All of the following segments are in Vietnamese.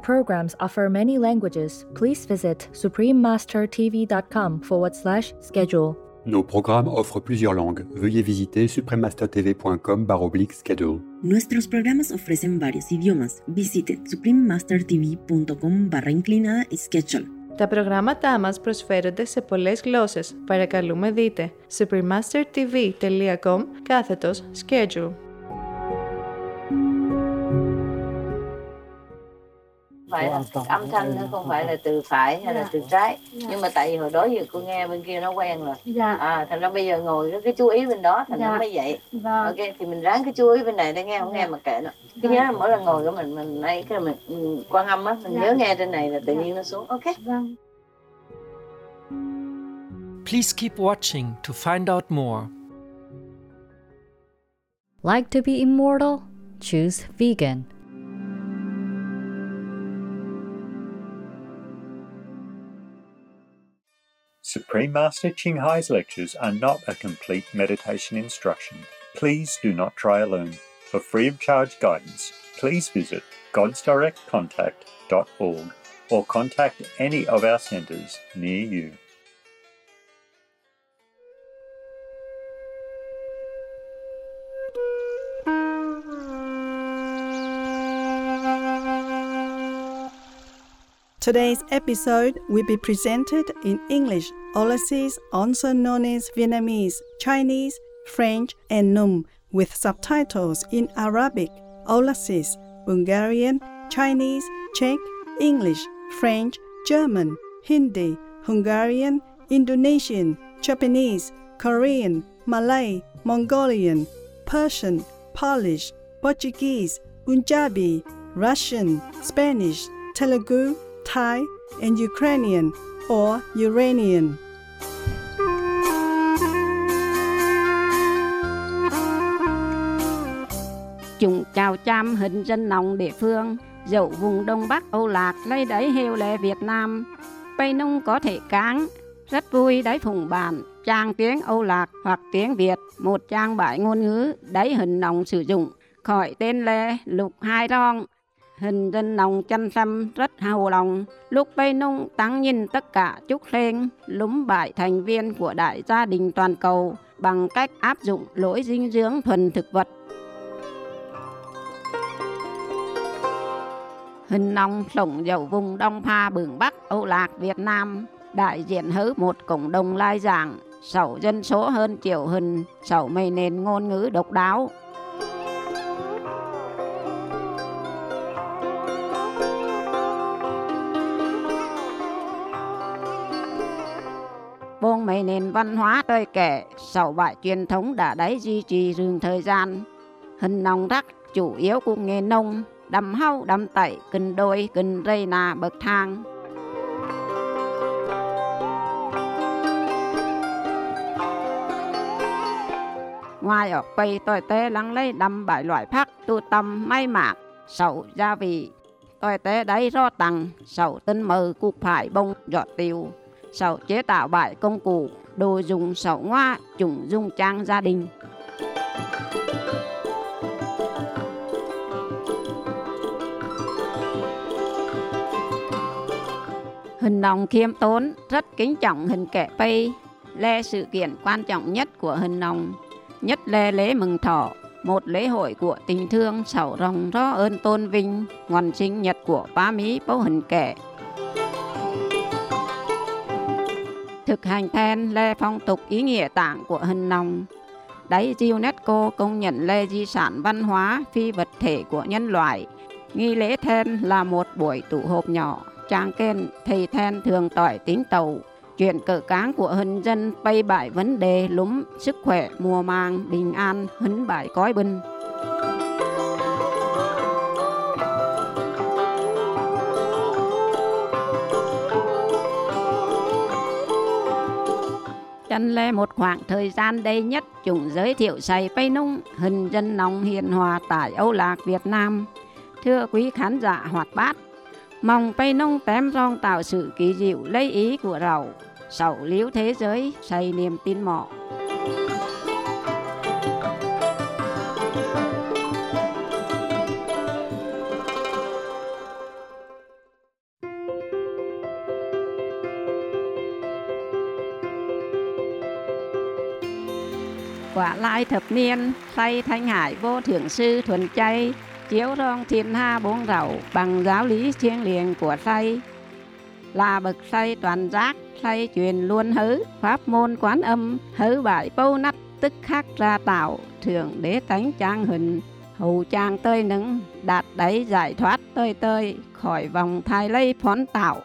programs offer many languages. Please visit suprememastertv.com forward slash schedule. Nos programmes offrent plusieurs langues. Veuillez visiter suprememastertv.com schedule. Nuestros programas ofrecen varios idiomas. Visite suprememastertv.com barra inclinada schedule. Τα προγράμματά μας προσφέρονται σε πολλές γλώσσες. Παρακαλούμε δείτε supremastertv.com κάθετος schedule. Phải là âm thanh nó không phải là từ phải hay là từ trái nhưng mà tại vì hồi đó giờ cô nghe bên kia nó quen rồi dạ. à thành ra bây giờ ngồi cái chú ý bên đó thành dạ. nó mới vậy vâng. ok thì mình ráng cái chú ý bên này để nghe không nghe mà kệ nó cái nhớ là mỗi lần ngồi của mình mình đây cái mình, mình quan âm á mình dạ. nhớ nghe trên này là tự nhiên nó xuống ok vâng Please keep watching to find out more. Like to be immortal? Choose vegan. Supreme Master Ching Hai's lectures are not a complete meditation instruction. Please do not try alone. For free of charge guidance, please visit godsdirectcontact.org or contact any of our centres near you. Today's episode will be presented in English, Ulysses, also known as Vietnamese, Chinese, French, and Num, with subtitles in Arabic, Ulysses, Bulgarian, Chinese, Czech, English, French, German, Hindi, Hungarian, Indonesian, Japanese, Korean, Malay, Mongolian, Persian, Polish, Portuguese, Punjabi, Russian, Spanish, Telugu, Thai, and Ukrainian or Uranian. Chúng chào chăm hình dân nòng địa phương, dẫu vùng Đông Bắc Âu Lạc lấy đấy heo lệ Việt Nam. bay Nung có thể cáng, rất vui đấy phùng bản, trang tiếng Âu Lạc hoặc tiếng Việt, một trang bãi ngôn ngữ đấy hình nòng sử dụng, khỏi tên lệ lục hai rong, hình dân nòng chăm xăm rất hào lòng. Lúc vây Nung tăng nhìn tất cả chúc sen, lúng bại thành viên của đại gia đình toàn cầu bằng cách áp dụng lỗi dinh dưỡng thuần thực vật. Hình nòng sống dầu vùng Đông Pha Bường Bắc Âu Lạc Việt Nam đại diện hữu một cộng đồng lai giảng, sầu dân số hơn triệu hình, sầu mây nền ngôn ngữ độc đáo, Bông mấy nền văn hóa tươi kể, sầu bại truyền thống đã đấy duy trì rừng thời gian. Hình nòng rắc chủ yếu của nghề nông, đầm hau đầm tẩy, kinh đôi, kinh rây nà bậc thang. Ngoài ở quay tôi tế lắng lấy đầm bảy loại phát tu tâm may mạc, sầu gia vị. Tôi tế đấy ro tăng, sầu tinh mờ cục phải bông giọt tiêu sầu chế tạo bảy công cụ, đồ dùng sầu ngoa, chủng dung trang gia đình. Hình nòng khiêm tốn, rất kính trọng hình kẻ pây, lê sự kiện quan trọng nhất của hình nòng, nhất lê lễ mừng thọ, một lễ hội của tình thương sầu rồng rõ ơn tôn vinh, ngoan sinh nhật của ba mỹ bố hình kẻ, thực hành then lê phong tục ý nghĩa tạng của hình nòng. Đấy UNESCO công nhận lê di sản văn hóa phi vật thể của nhân loại, Nghi lễ then là một buổi tụ họp nhỏ, trang kên, thầy then thường tỏi tính tàu, chuyện cờ cáng của hân dân bay bại vấn đề lúm, sức khỏe, mùa màng, bình an, hấn bại cói binh. Chân lê một khoảng thời gian đây nhất chúng giới thiệu say Pây Nung, hình dân nóng hiền hòa tại Âu Lạc, Việt Nam. Thưa quý khán giả hoạt bát, mong Pây Nung tém rong tạo sự kỳ diệu lấy ý của rầu, sầu liếu thế giới, say niềm tin mọ. Hai thập niên say thanh hải vô thượng sư thuần chay, chiếu rong thiên ha bốn rậu bằng giáo lý chiêng liền của say là bậc say toàn giác say truyền luôn hứ, pháp môn quán âm, hứ bại bâu nắp tức khắc ra tạo, thượng đế tánh trang hình hầu trang tơi nứng, đạt đáy giải thoát tơi tơi, khỏi vòng thai lây phón tạo.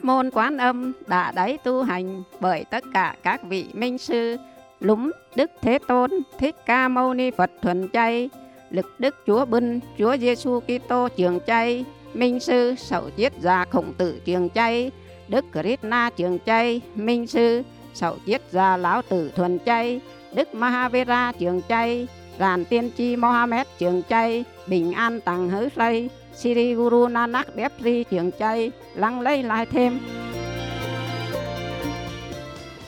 Pháp môn quán âm đã đáy tu hành bởi tất cả các vị minh sư lúng Đức Thế Tôn, Thích Ca Mâu Ni Phật thuần chay, lực Đức Chúa Binh, Chúa Giêsu Kitô trường chay, minh sư Sậu Chiết Gia Khổng Tử trường chay, Đức Krishna trường chay, minh sư Sậu Chiết Gia Lão Tử thuần chay, Đức Mahavira trường chay, Ràn Tiên Tri Mohammed trường chay, Bình An Tăng Hứa Lây, Sri Guru Nanak Dev Ji chuyển chay, lăng lấy lại thêm.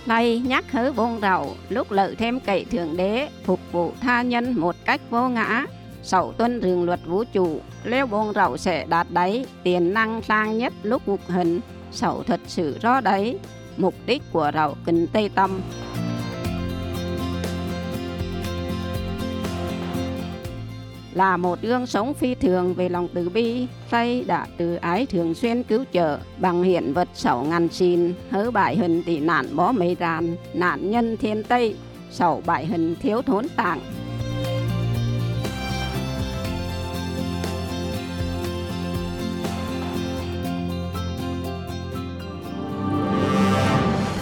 Này nhắc hứ bông rậu, lúc lợi thêm cậy thượng đế, phục vụ tha nhân một cách vô ngã, sậu tuân rừng luật vũ trụ, leo bông rậu sẽ đạt đáy, tiền năng sang nhất lúc ngục hình, sậu thật sự rõ đấy, mục đích của rậu kinh Tây Tâm. Là một gương sống phi thường về lòng từ bi, say đã từ ái thường xuyên cứu trợ bằng hiện vật sầu ngàn xin, hớ bại hình tỷ nạn bó mây ràn, nạn nhân thiên tây, sầu bại hình thiếu thốn tạng.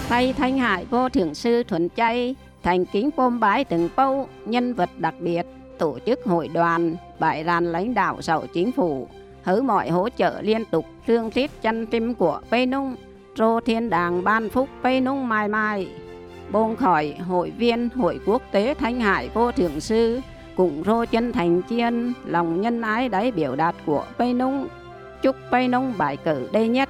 Tây Thanh Hải vô thượng sư thuần chay, thành kính bôm bái từng câu nhân vật đặc biệt, tổ chức hội đoàn, bại ràn lãnh đạo sở chính phủ, hứa mọi hỗ trợ liên tục thương thiết chân tim của Pê Nung, rô thiên đàng ban phúc Pê Nung mai mai. Bông khỏi hội viên Hội Quốc tế Thanh Hải Vô Thượng Sư, cùng rô chân thành chiên, lòng nhân ái đáy biểu đạt của Pê Nung. Chúc Pê Nung bài cử đây nhất.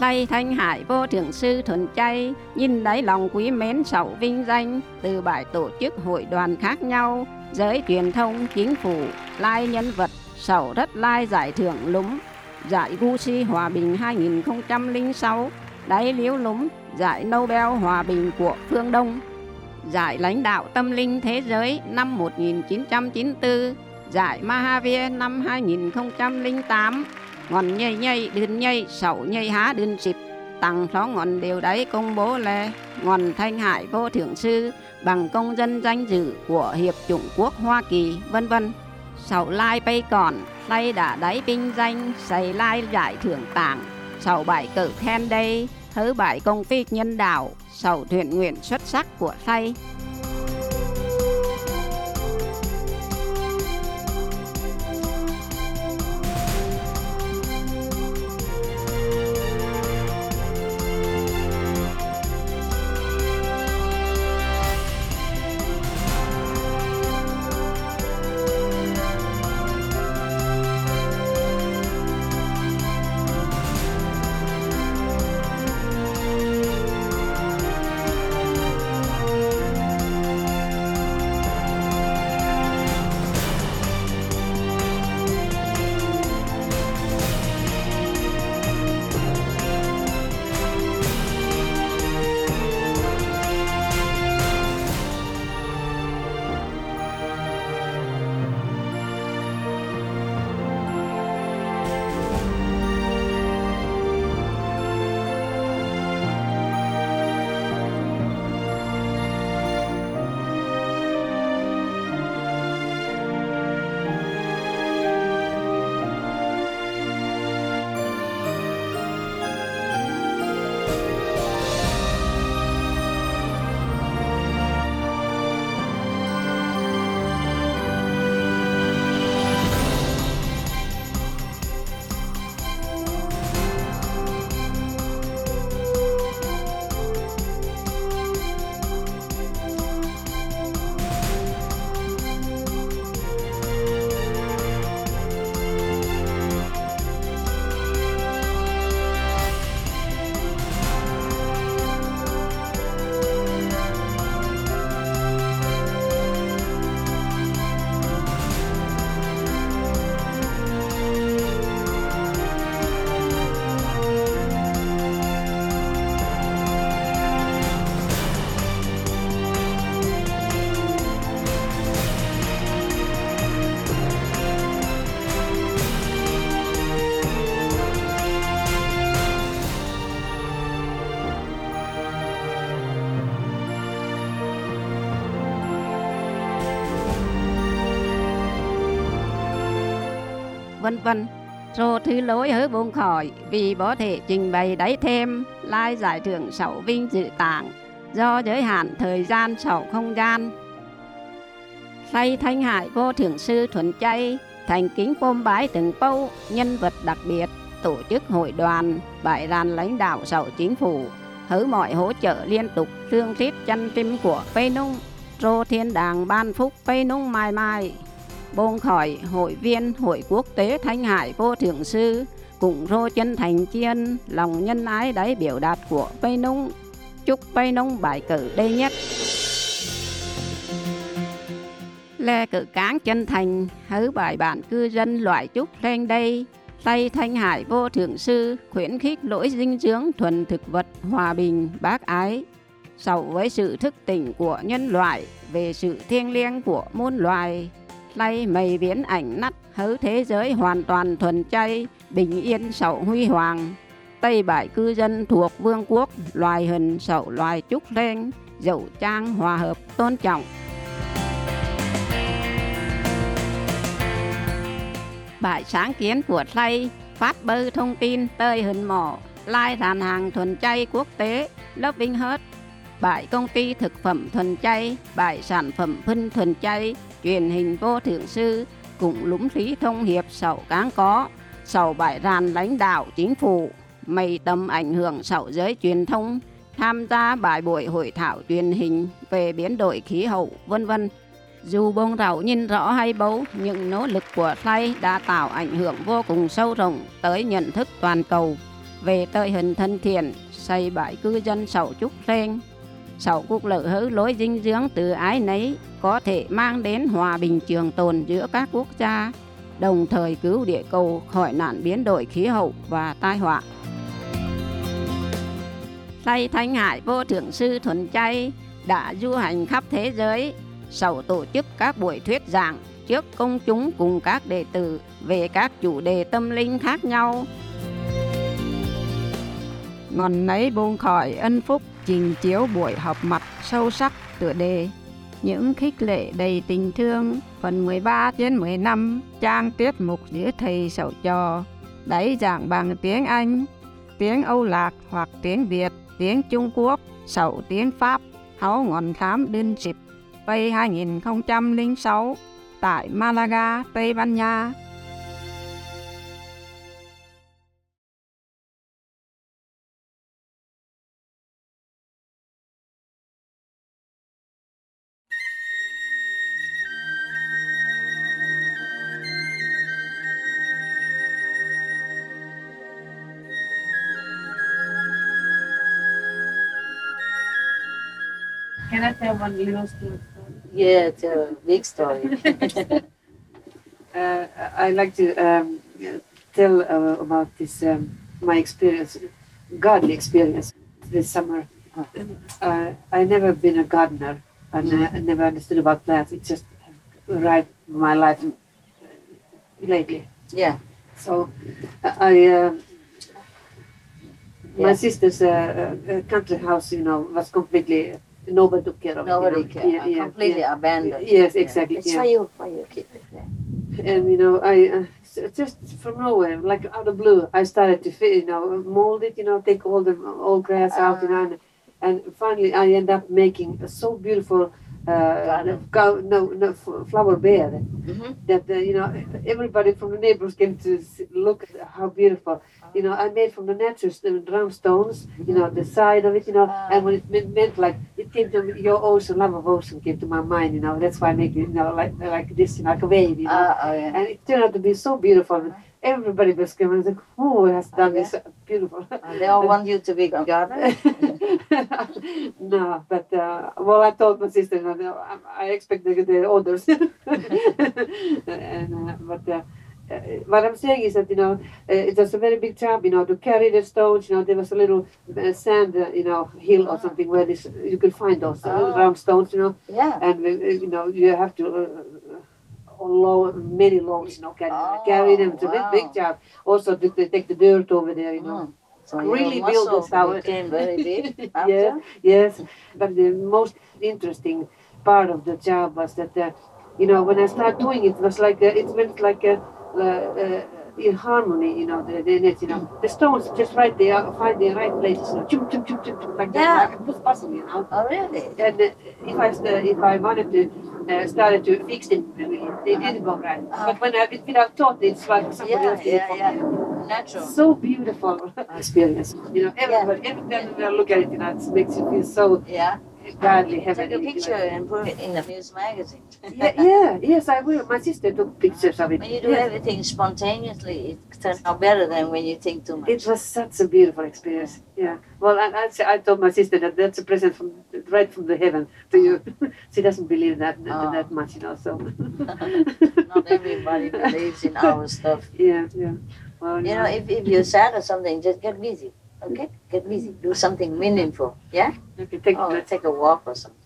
Lạy thanh hải vô thượng sư thuần chay, nhìn đáy lòng quý mến sầu vinh danh, từ bài tổ chức hội đoàn khác nhau, giới truyền thông, chính phủ, lai nhân vật, sầu rất lai giải thưởng lúng, giải Gucci Hòa bình 2006, đáy liếu lúng, giải Nobel Hòa bình của phương Đông, giải lãnh đạo tâm linh thế giới năm 1994, giải Mahavir năm 2008, ngọn nhây nhây đinh nhây, sậu nhây, há đinh xịp. Tặng phó ngọn đều đấy công bố là ngọn thanh hải vô thượng sư, bằng công dân danh dự của hiệp chủng quốc hoa kỳ, vân vân. Sậu lai bay còn, tay đã đáy binh danh, xây lai giải thưởng tặng sậu bài cử khen đây thứ bài công phi nhân đạo. Sậu thuyền nguyện xuất sắc của thay vân vân. Rồi thứ lỗi hứa buông khỏi, vì có thể trình bày đáy thêm, lai giải thưởng sáu vinh dự tặng do giới hạn thời gian sáu không gian. Say thanh hải vô thượng sư thuần chay, thành kính bôm bái từng bâu nhân vật đặc biệt, tổ chức hội đoàn bại đàn lãnh đạo sáu chính phủ hứa mọi hỗ trợ liên tục thương thiết chân tim của Phê Nung rô thiên đàng ban phúc Phê Nung mai mai bông khỏi hội viên hội quốc tế thanh hải vô thượng sư, cùng rô chân thành chiên, lòng nhân ái đáy biểu đạt của Vây Nung chúc Vây Nung bài cử đây nhất. Lê cử cán chân thành hứa bài bản cư dân loại chúc lên đây. Tây Thanh Hải vô thượng sư, khuyến khích lỗi dinh dưỡng thuần thực vật hòa bình, bác ái. Sầu với sự thức tỉnh của nhân loại, về sự thiêng liêng của muôn loài lay mây viễn ảnh nắt hứ thế giới hoàn toàn thuần chay, bình yên sậu huy hoàng. Tây bại cư dân thuộc vương quốc, loài hình sậu loài trúc lên dậu trang hòa hợp tôn trọng. Bài sáng kiến của Tây, phát bơ thông tin tơi hình mỏ lai đàn hàng thuần chay quốc tế, lớp Vinh Hớt. Bài công ty thực phẩm thuần chay bài sản phẩm phân thuần chay truyền hình vô thượng sư cũng lũng lý thông hiệp sậu cáng có. Sậu bại ràn lãnh đạo chính phủ mây tầm ảnh hưởng sậu giới truyền thông. Tham gia bài buổi hội thảo truyền hình về biến đổi khí hậu vân vân. Dù bông rậu nhìn rõ hay bấu, những nỗ lực của say đã tạo ảnh hưởng vô cùng sâu rộng tới nhận thức toàn cầu. Về tơi hình thân thiện, xây bãi cư dân sầu trúc sen. Sáu quốc lợi hữu lối dinh dưỡng từ ái nấy có thể mang đến hòa bình trường tồn giữa các quốc gia, đồng thời cứu địa cầu khỏi nạn biến đổi khí hậu và tai họa. Tây Thanh Hải vô thượng sư thuần chay đã du hành khắp thế giới sầu tổ chức các buổi thuyết giảng trước công chúng cùng các đệ tử về các chủ đề tâm linh khác nhau. Ngọn nấy buông khỏi ân phúc trình chiếu buổi họp mặt sâu sắc tựa đề những khích lệ đầy tình thương phần 13 trên 15 trang tiết mục giữa thầy sầu trò đẩy giảng bằng tiếng Anh, tiếng Âu Lạc hoặc tiếng Việt, tiếng Trung Quốc, sầu tiếng Pháp, háo ngọn khám đơn dịp Tây 2006 tại Malaga, Tây Ban Nha. Can I tell one little story? Yeah, it's a big story. uh, I like to um, tell uh, about this um, my experience, gardening experience this summer. Uh, I never been a gardener and I never understood about plants. It's just right my life lately. Yeah. So I. Uh, my Yeah. sister's uh, uh, country house, you know, was completely nobody took care of Nobody it. you know. care. Yeah, yeah, completely yeah. abandoned. Yes, exactly. It's yeah. for you, for you keep it there. and you know i uh, just from nowhere like out of blue i started to fit, you know mold it you know take all the old grass out you know and, and finally i end up making a so beautiful uh, no, no flower bed. That uh, you know everybody from the neighbors came to look at how beautiful you know i made from the natural round stones you know the side of it you know and when it meant, meant like it came to your ocean love of ocean came to my mind you know that's why i make it you know like like this you know, like a wave you know. Ah, oh, yeah. and it turned out to be so beautiful everybody was screaming like who has done this beautiful they all want you to be a gardener. no, but uh, well, I told my sister, you know, I, I expect the, the orders. and, uh, but uh, uh, what I'm saying is that you know uh, it was a very big job, you know, to carry the stones. You know, there was a little uh, sand, uh, you know, hill or something where this you could find those Oh. round stones, you know. Yeah. And you know, you have to. Load many loads, you know, carry, carry them. It's a big, big job. Also, to, to take the dirt over there, you know. So really build this tower. became very big yeah, yes. But the most interesting part of the job was that, uh, you know, when I started doing it, it was like uh, it went like a, uh, uh, in harmony, you know, the, the net, you know, the stones just right there, find the right places, you know, chum, chum, chum, chum, chum, like Yeah. that, like a puzzle, you know. Oh, really? And uh, if I st- if I wanted to uh, started to fix them, they didn't go right. But when I without thought, it's like somebody Yeah, else did it yeah, for yeah. me. Natural. So beautiful experience. You know, everybody, every time I look at it, you know, it makes you feel so Yeah. Take a picture and put it in the news magazine. yeah, yeah, yes, I will. My sister took pictures of it. When you do Yes. everything spontaneously, it turns out better than when you think too much. It was such a beautiful experience. Yeah. Well, and I, I, I told my sister that that's a present from right from the heaven to you. she doesn't believe that Oh. that much, you know. So. Not everybody believes in our stuff. Yeah, yeah. Well, You know, if, if you're sad or something, just get busy. Okay? Get busy. Do something meaningful. Yeah? Okay, take, oh, take a walk or something.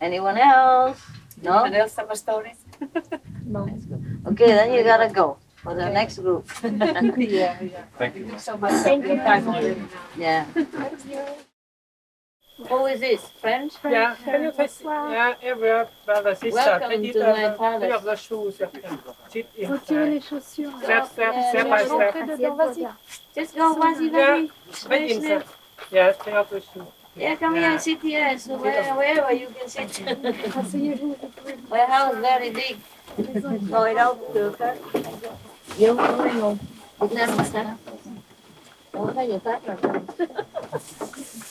Anyone else? No? Anyone else have a stories? no. Okay, then you gotta go for the next group. yeah, yeah. Thank you. so much. Thank you. Time already. Yeah. Who is this? French? Yeah, can you take, yeah, every brother, sister, Welcome take it to my uh, palace. pick up the shoes. you can Sit in. Retirer les chaussures. Step, step, Yeah, step yeah, by yeah. step. dedans, vas-y. Just go, vas-y, Yeah, vas-y. right inside. Yeah, take out the shoes. Yeah, come here and sit here. So where, wherever you can sit. Asseyez-vous. My house is very big. Ngồi đâu cũng được hết. Vô ngồi ngồi. Việt Nam Dạ, mà sao? Không có gì khác rồi.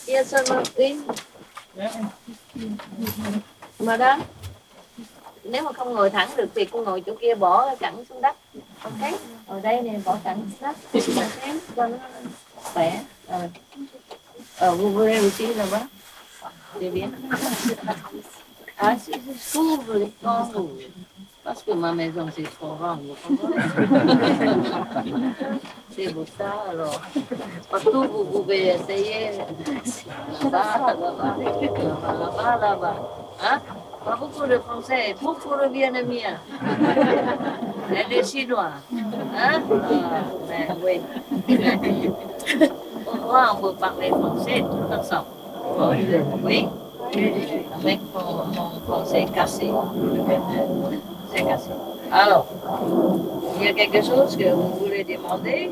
Yes, sir, Martin. Madam, nếu mà không ngồi thẳng được thì cô ngồi chỗ kia bỏ cẳng xuống đất. Ok? Ở đây này bỏ cẳng xuống đất. Ok? Cho nó khỏe. Ờ, ờ vous voulez aussi là bác. Để biết. Ah, c'est c'est s'ouvre les portes. Parce que ma maison, c'est trop grand, pour ça, alors. Partout, vous pouvez essayer. Là-bas, là-bas, là-bas, là-bas. Hein? Pas beaucoup de Français, beaucoup de Vietnamiens. Et des Chinois. Hein? Ah, mais oui. Pour moi, on peut parler français tout ensemble. Oui? Avec mon français cassé. C'est cassé. Alors, il y a quelque chose que vous voulez demander?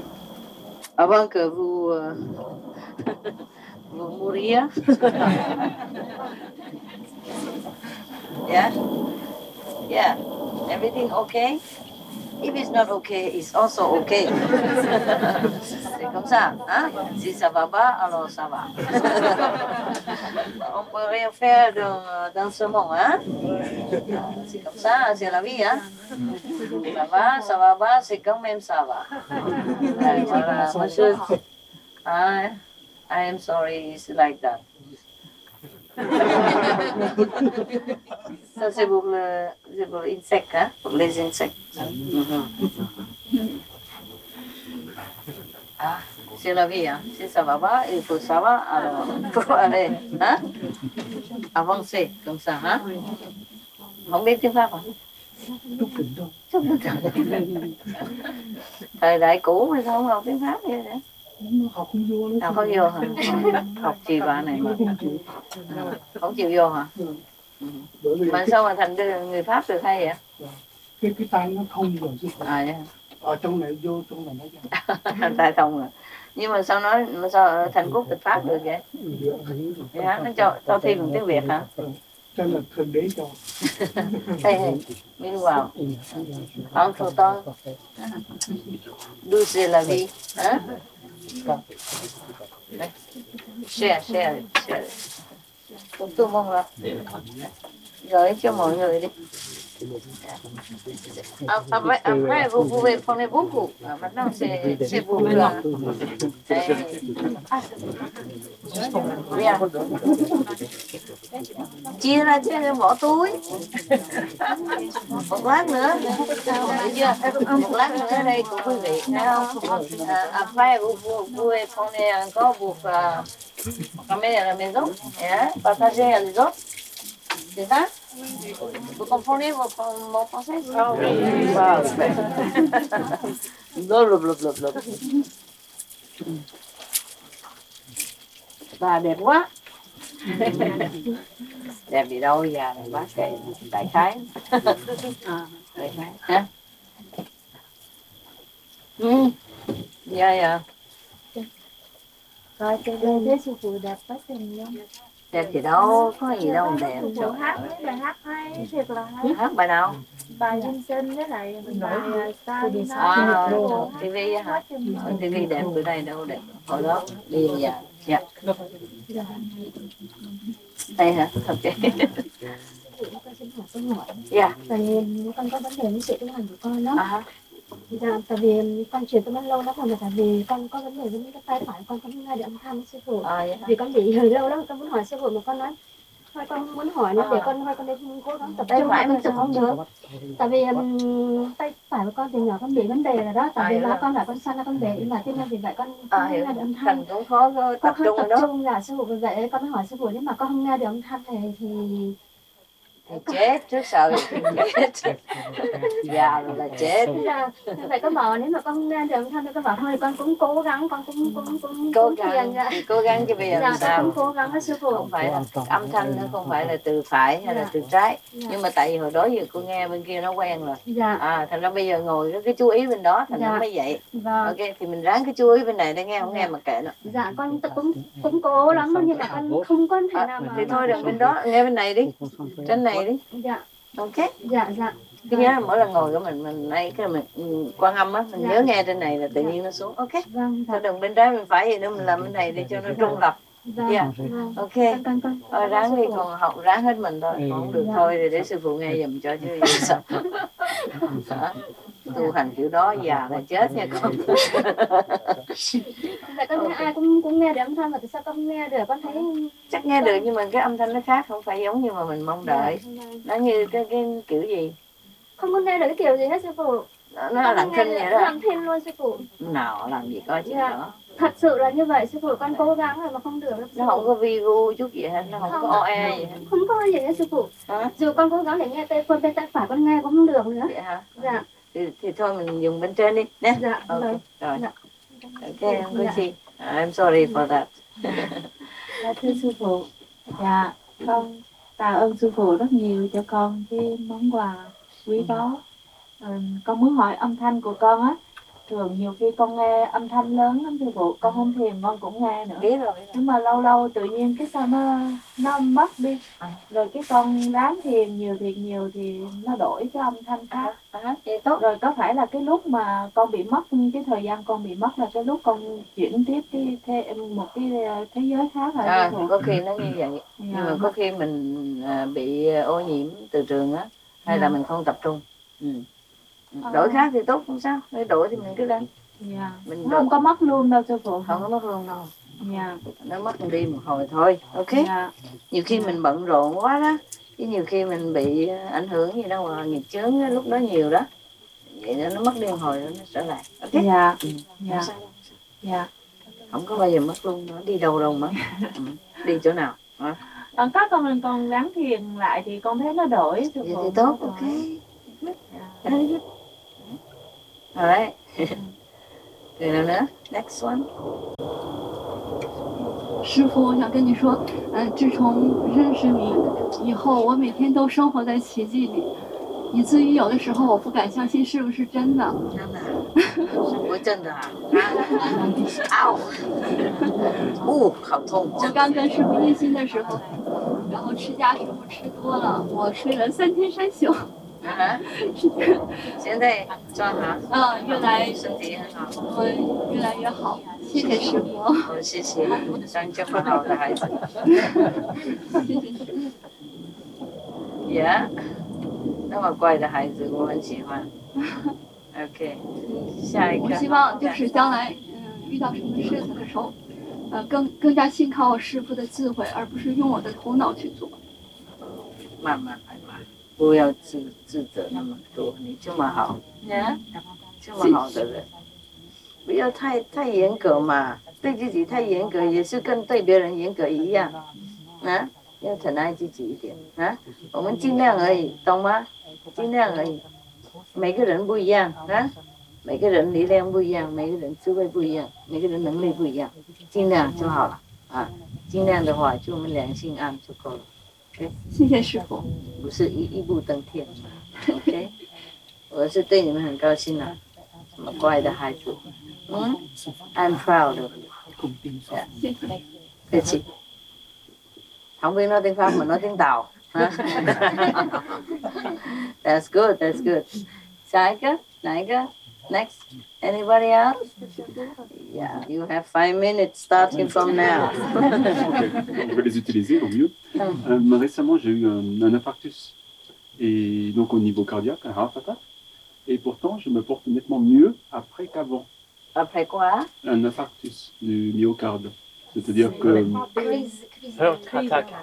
Avant que vous, euh, vous mouriez Yeah? Yeah. Everything okay? If it's not okay, it's also okay. C'est comme ça, hein? Si ça va pas, alors ça va. On peut rien faire dans, dans ce monde, hein? C'est comme ça, c'est la vie, hein? Ça va, ça va pas, c'est quand même ça va. I, I am sorry, it's like that. Ça, c'est pour le, c'est pour l'insecte, hein? Pour les insectes. Mhm. Ah, c'est la vie, hein? Si ça va pas, il faut savoir, alors, il faut aller, hein? Avancer, comme ça, hein? Không biết tiếng Pháp à? Thôi. Thời đại cũ mà sao không học tiếng Pháp vậy đấy? Học không vô nữa. Học không vô hả? Học chị bạn này mà. Không chịu vô hả? Bởi vì Mà cái, sao mà thành người Pháp được hay vậy? cái, cái tay nó thông rồi chứ. À, dạ. Ở trong này vô, trong này nó tay thông rồi. Nhưng mà sao nói mà sao thành quốc tịch Pháp được vậy? Vậy hả? Nó cho cho thi bằng tiếng Việt hả? Cho là thượng đế cho. Hey, hey, meanwhile, en tout temps, douce est la vie. Hein? Share, share, share. Tout le monde là. Gửi cho mọi người đi. Après, après, vous pouvez prendre beaucoup. Maintenant, c'est c'est pour là. Bien. Chia ra cho bỏ túi. Một lát nữa. Được chưa? Một lát nữa đây của quý vị. Après, vous, vous pouvez prendre encore euh, ramener à la maison. Hein? Partager à les autres. C'est ça? Vous comprenez mon, mon français? Ah oui. Blablabla. Bà đẹp quá. đẹp gì đâu già này bác kệ đại khái. Đại khái. Hả? Ừ. Dạ dạ. Rồi cái bên thế sư phụ đẹp quá xinh luôn. Đẹp thì đâu có gì đâu đẹp. Sư phụ hát mấy bài hát hay thiệt là hay. Hát bài nào? Bài Dinh Sinh với lại bài Star À, TV á hả? TV đẹp bữa nay đâu đẹp. Hồi đó giờ dạ. Dạ. Đây hả? Ok. Dạ. Tại vì con có vấn đề với sự tu hành của con đó. À. Dạ, tại vì con chuyển tâm lâu lắm rồi mà tại vì con có vấn đề với cái tay phải con không nghe được âm thanh sư phụ. À, hả? Vì con bị hồi lâu lắm con muốn hỏi sư phụ mà con nói thôi con muốn hỏi nó để con thôi con đây cố gắng tập Tay trung phải con tập không được tại vì um, tay phải của con từ nhỏ con bị vấn đề rồi đó tại À, vì là hả? con là con săn là con để là cho nên vì vậy con À, không hiểu. nghe được âm thanh Thành cũng khó con tập trung tập trung là sư phụ vì vậy con hỏi sư phụ nếu mà con không nghe được âm thanh thì Chết trước sợ thì chết. Già rồi là chết. là vậy con bảo nếu mà con âm thanh thì con bảo thôi con cũng cố gắng con cũng cũng cũng Cố gắng, dạ. cố gắng chứ bây giờ dạ, làm con sao? cũng cố gắng đó sư phụ không phải là âm thanh nó không phải là từ phải hay là Dạ. từ trái. Dạ. nhưng mà tại vì hồi đó giờ cô nghe bên kia nó quen rồi. Dạ. À thành ra bây giờ ngồi cứ chú ý bên đó thành Dạ. nó mới vậy. Vâng. ok thì mình ráng cứ chú ý bên này để nghe không nghe mà kệ nó. Dạ con cũng cũng cố lắm nhưng mà con không có thể nào mà thì thôi đừng bên đó nghe bên này đi. Trên này đi dạ. Ok dạ dạ. Cứ nhớ là mỗi lần ngồi của mình mình đây cái mình ừ, quan âm á mình Dạ. nhớ nghe trên này là tự nhiên nó xuống. Ok. Vâng thôi đừng bên trái bên phải gì nữa mình làm bên này để cho nó trung lập. Vâng Dạ. vâng ok. con con thôi ráng đi còn học ráng hết mình thôi. Còn không được Dạ. thôi thì để sư phụ nghe giùm cho chứ sao. Hả? Tu hành kiểu đó già là chết nha con. Vậy con nghe ai cũng cũng nghe được âm thanh mà tại sao con không nghe được? Con thấy chắc nghe được nhưng mà cái âm thanh nó khác không phải giống như mà mình mong đợi. Nó như cái cái kiểu gì? Không có nghe được cái kiểu gì hết sư phụ. Nó, nó lặng thinh vậy đó. lặng thinh luôn sư phụ. Nào làm gì có chuyện Dạ. đó. Thật sự là như vậy sư phụ. Con cố gắng rồi mà không được đâu, nó không có vi vu chút gì hết nó không có oe gì hết. Không có gì hết sư phụ. Hả? dù con cố gắng để nghe tay con bên tay phải con nghe cũng không được nữa. Vậy hả? dạ thì, thì thôi mình dùng bên trên đi nhé dạ ok vâng. rồi Dạ. ok có Dạ. gì I'm sorry for that Dạ, thưa sư phụ, dạ con tạ ơn sư phụ rất nhiều cho con cái món quà quý báu. Ừ, con muốn hỏi âm thanh của con á, thường nhiều khi con nghe âm thanh lớn lắm sư phụ, con không thiền con cũng nghe nữa. biết rồi Nhưng mà lâu lâu tự nhiên cái sao nó nó mất đi, rồi cái con ráng thiền nhiều thiền nhiều thì nó đổi cái âm thanh khác. à, vậy tốt. Rồi có phải là cái lúc mà con bị mất cái thời gian con bị mất là cái lúc con chuyển tiếp cái thế, một cái thế giới khác hả? À, có khi nó như vậy. Nhưng mà có khi mình à, bị ô nhiễm từ trường á hay là Dạ. mình không tập trung. Ừ. À. đổi khác thì tốt không sao nếu đổi thì mình cứ lên Dạ. mình không có mất luôn đâu sư phụ. không có mất luôn đâu Dạ. nó mất đi một hồi thôi ok Dạ. nhiều khi mình bận rộn quá đó chứ nhiều khi mình bị ảnh hưởng gì đâu mà nghiệp chướng á, lúc đó nhiều đó vậy nên nó mất đi một hồi rồi nó trở lại ok Dạ. Ừ. Dạ. Dạ. không có bao giờ mất luôn nó đi đâu đâu mất ừ. đi chỗ nào hả? Còn có con mình còn ráng thiền lại thì con thấy nó đổi vậy phụ. thì tốt ok đổi. Alright rồi nào nữa next one 师傅，我想跟你说，嗯、自从认识你以后，我每天都生活在奇迹里，以至于有的时候我不敢相信是不是真的。是不真的啊？啊！哦，好痛！我刚跟师傅印心的时候，然后吃家师傅吃多了，我睡了三天三宿。啊，现在状态，嗯，越来身体很好，我越来越好，谢谢师傅。哦，谢谢，生这么好的孩子。Yeah，那么乖的孩子，我很喜欢。OK，下一个。我希望就是将来，嗯，遇到什么事情的时候，呃，更更加信靠我师傅的智慧，而不是用我的头脑去做。慢慢来嘛，不要自自责那么多，你这么好，嗯，这么好的人，不要太太严格嘛，对自己太严格也是跟对别人严格一样，啊，要疼爱自己一点。啊，我们尽量而已，懂吗？尽量而已，每个人不一样啊，每个人力量不一样，每个人智慧不一样，每个人能力不一样，尽量就好了。啊，尽量的话就我们良心安就够了。OK，谢谢师傅。不是一一步登天，OK，我是对你们很高兴啊，quite a high school. Hmm? I'm proud of you. Yeah. Good chị. Không biết nói tiếng Pháp mà nói tiếng Tàu. hả? that's good, that's good. Saika, Naika, next. Anybody else? Yeah, you have five minutes starting from now. Je vais les utiliser au mieux. Euh, récemment, j'ai eu un, un infarctus. Et donc au niveau cardiaque, un heart attack. Et pourtant, je me porte nettement mieux après qu'avant. Après quoi? Un infarctus du myocarde. C'est-à-dire que heart attack,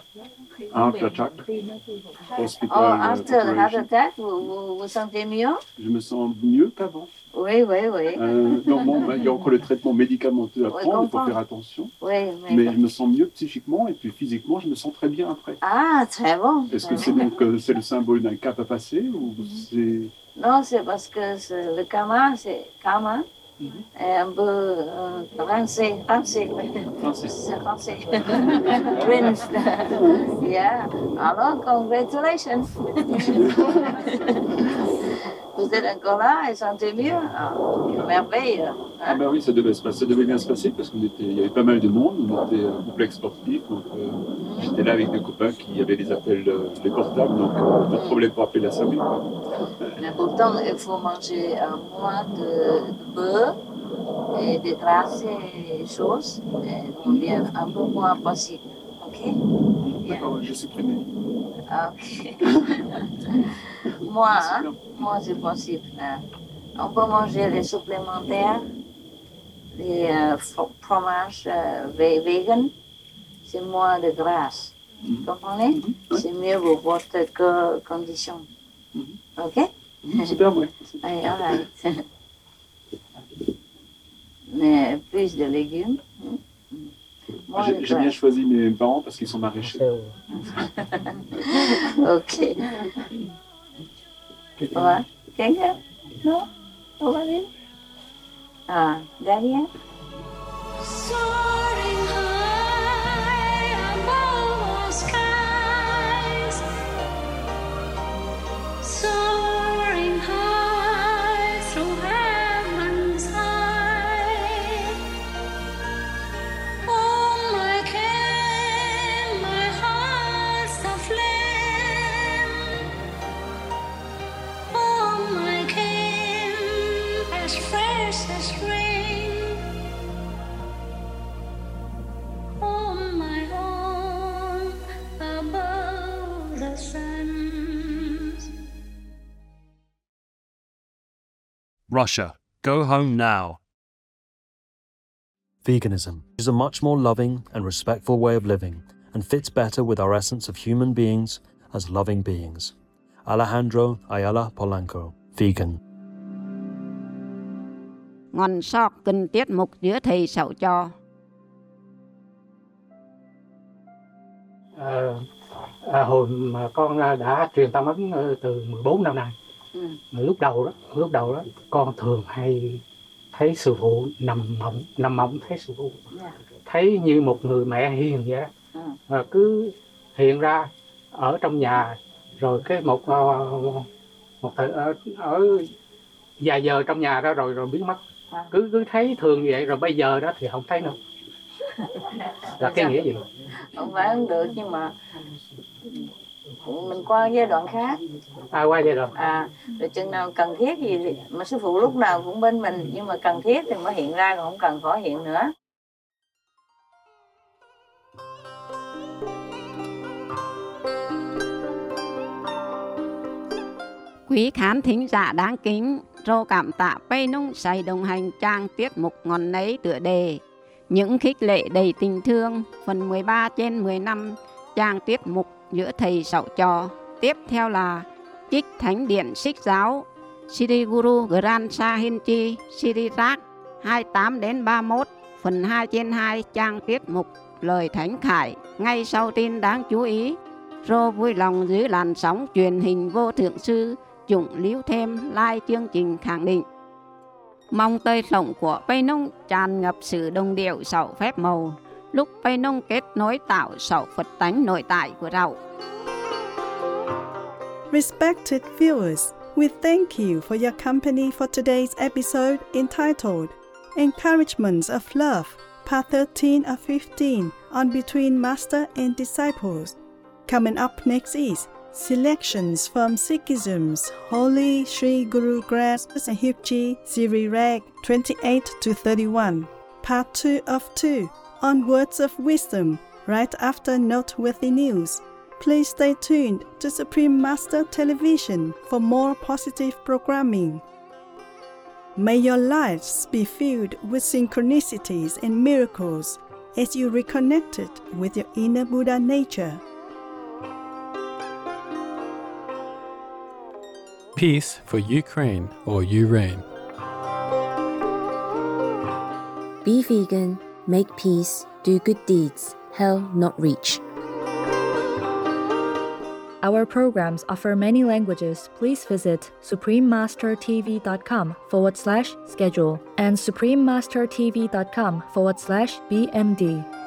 hospital Oh, after the heart attack, vous, vous, vous sentez mieux? je me sens mieux qu'avant. Oui, oui, oui. Euh, non, bon, bah, il y a encore le traitement médicamenteux à prendre, il faut faire attention. Oui, mais... Mais je me sens mieux psychiquement et puis physiquement, je me sens très bien après. Ah, très bon. Est-ce que c'est donc euh, c'est le symbole d'un cap à passer ou c'est Non, c'est parce que le karma, c'est karma. est un peu euh, rincé, rincé. C'est. Rinsed. yeah. Alors, congratulations. Vous êtes encore là et sentez mieux. Ah, merveilleux. Ah bah oui, ça devait, se passer, ça devait bien se passer parce qu'il y avait pas mal de monde, on était un complexe sportif, donc euh, j'étais là avec des copains qui avaient les appels, euh, les portables, donc euh, pas de problème pour appeler la SAMU. Mais pourtant, il faut manger un moins de, de beurre et des traces et choses. Et on devient un peu moins possible. OK? D'accord, je. Ah, OK. moi, hein? moi, c'est possible. hein. On peut manger les supplémentaires, les euh, fro- fromages euh, ve- vegan. C'est moins de graisse. Vous comprenez? C'est mieux pour votre co- condition. OK? Super, ouais. Allez, all right. Mais plus de légumes. J'ai bien graisse. choisi mes parents parce qu'ils sont maraîchers. OK. Ouais. Quelqu'un? Non? Tout va? Ah, derrière? Russia, go home now. Veganism is a much more loving and respectful way of living and fits better with our essence of human beings as loving beings. Alejandro Ayala Polanco, vegan. Ngọn sọc cần tiết mục giữa thầy sậu cho. Ờ, à, hồi mà con đã truyền tâm ấn ờ, từ 14 năm nay Ừ. lúc đầu đó lúc đầu đó con thường hay thấy sư phụ nằm mộng nằm mộng thấy sư phụ Yeah. thấy như một người mẹ hiền vậy đó. Ừ. Và cứ hiện ra ở trong nhà rồi cái một ờ, một thời, ở, ở vài giờ trong nhà đó rồi rồi biến mất À. cứ cứ thấy thường vậy rồi bây giờ đó thì không thấy nữa là cái nghĩa gì Không phải không được nhưng mà mình qua giai đoạn khác. à qua giai đoạn À, rồi chừng nào cần thiết gì thì mà sư phụ lúc nào cũng bên mình nhưng mà cần thiết thì mới hiện ra còn không cần khỏi hiện nữa. Quý khán thính giả đáng kính, rô cảm tạ Pây Nung say đồng hành trang tiết mục ngọn nấy tựa đề. Những khích lệ đầy tình thương, phần 13 trên 10 năm, trang tiết mục giữa thầy sậu trò. Tiếp theo là Trích Thánh Điện Sích Giáo, Sri Guru Grand Sahinchi Sri Rak 28 đến 31, phần 2 trên 2 trang tiết mục Lời Thánh Khải, ngay sau tin đáng chú ý. Rô vui lòng dưới làn sóng truyền hình vô thượng sư chủng Liễu Thêm like chương trình khẳng định. Mong tơi sống của Pây Nông tràn ngập sự đồng điệu sậu phép màu, lúc Pây Nông kết nối tạo sậu Phật tánh nội tại của. Respected viewers, We thank you for your company for today's episode entitled Encouragements of Love, Part 13 of 15 on Between Master and Disciples. Coming up next is Selections from Sikhism's Holy Sri Guru Granth Sahib Ji Siri Rag 28 to 31. Part 2 of 2 on Words of Wisdom right after Noteworthy News. Please stay tuned to Supreme Master Television for more positive programming. May your lives be filled with synchronicities and miracles as you reconnected with your inner Buddha nature. Peace for Ukraine or Ukraine. Be vegan, make peace, do good deeds, hell not reach. Our programs offer many languages. Please visit suprememastertv.com forward slash schedule and suprememastertv.com forward slash BMD.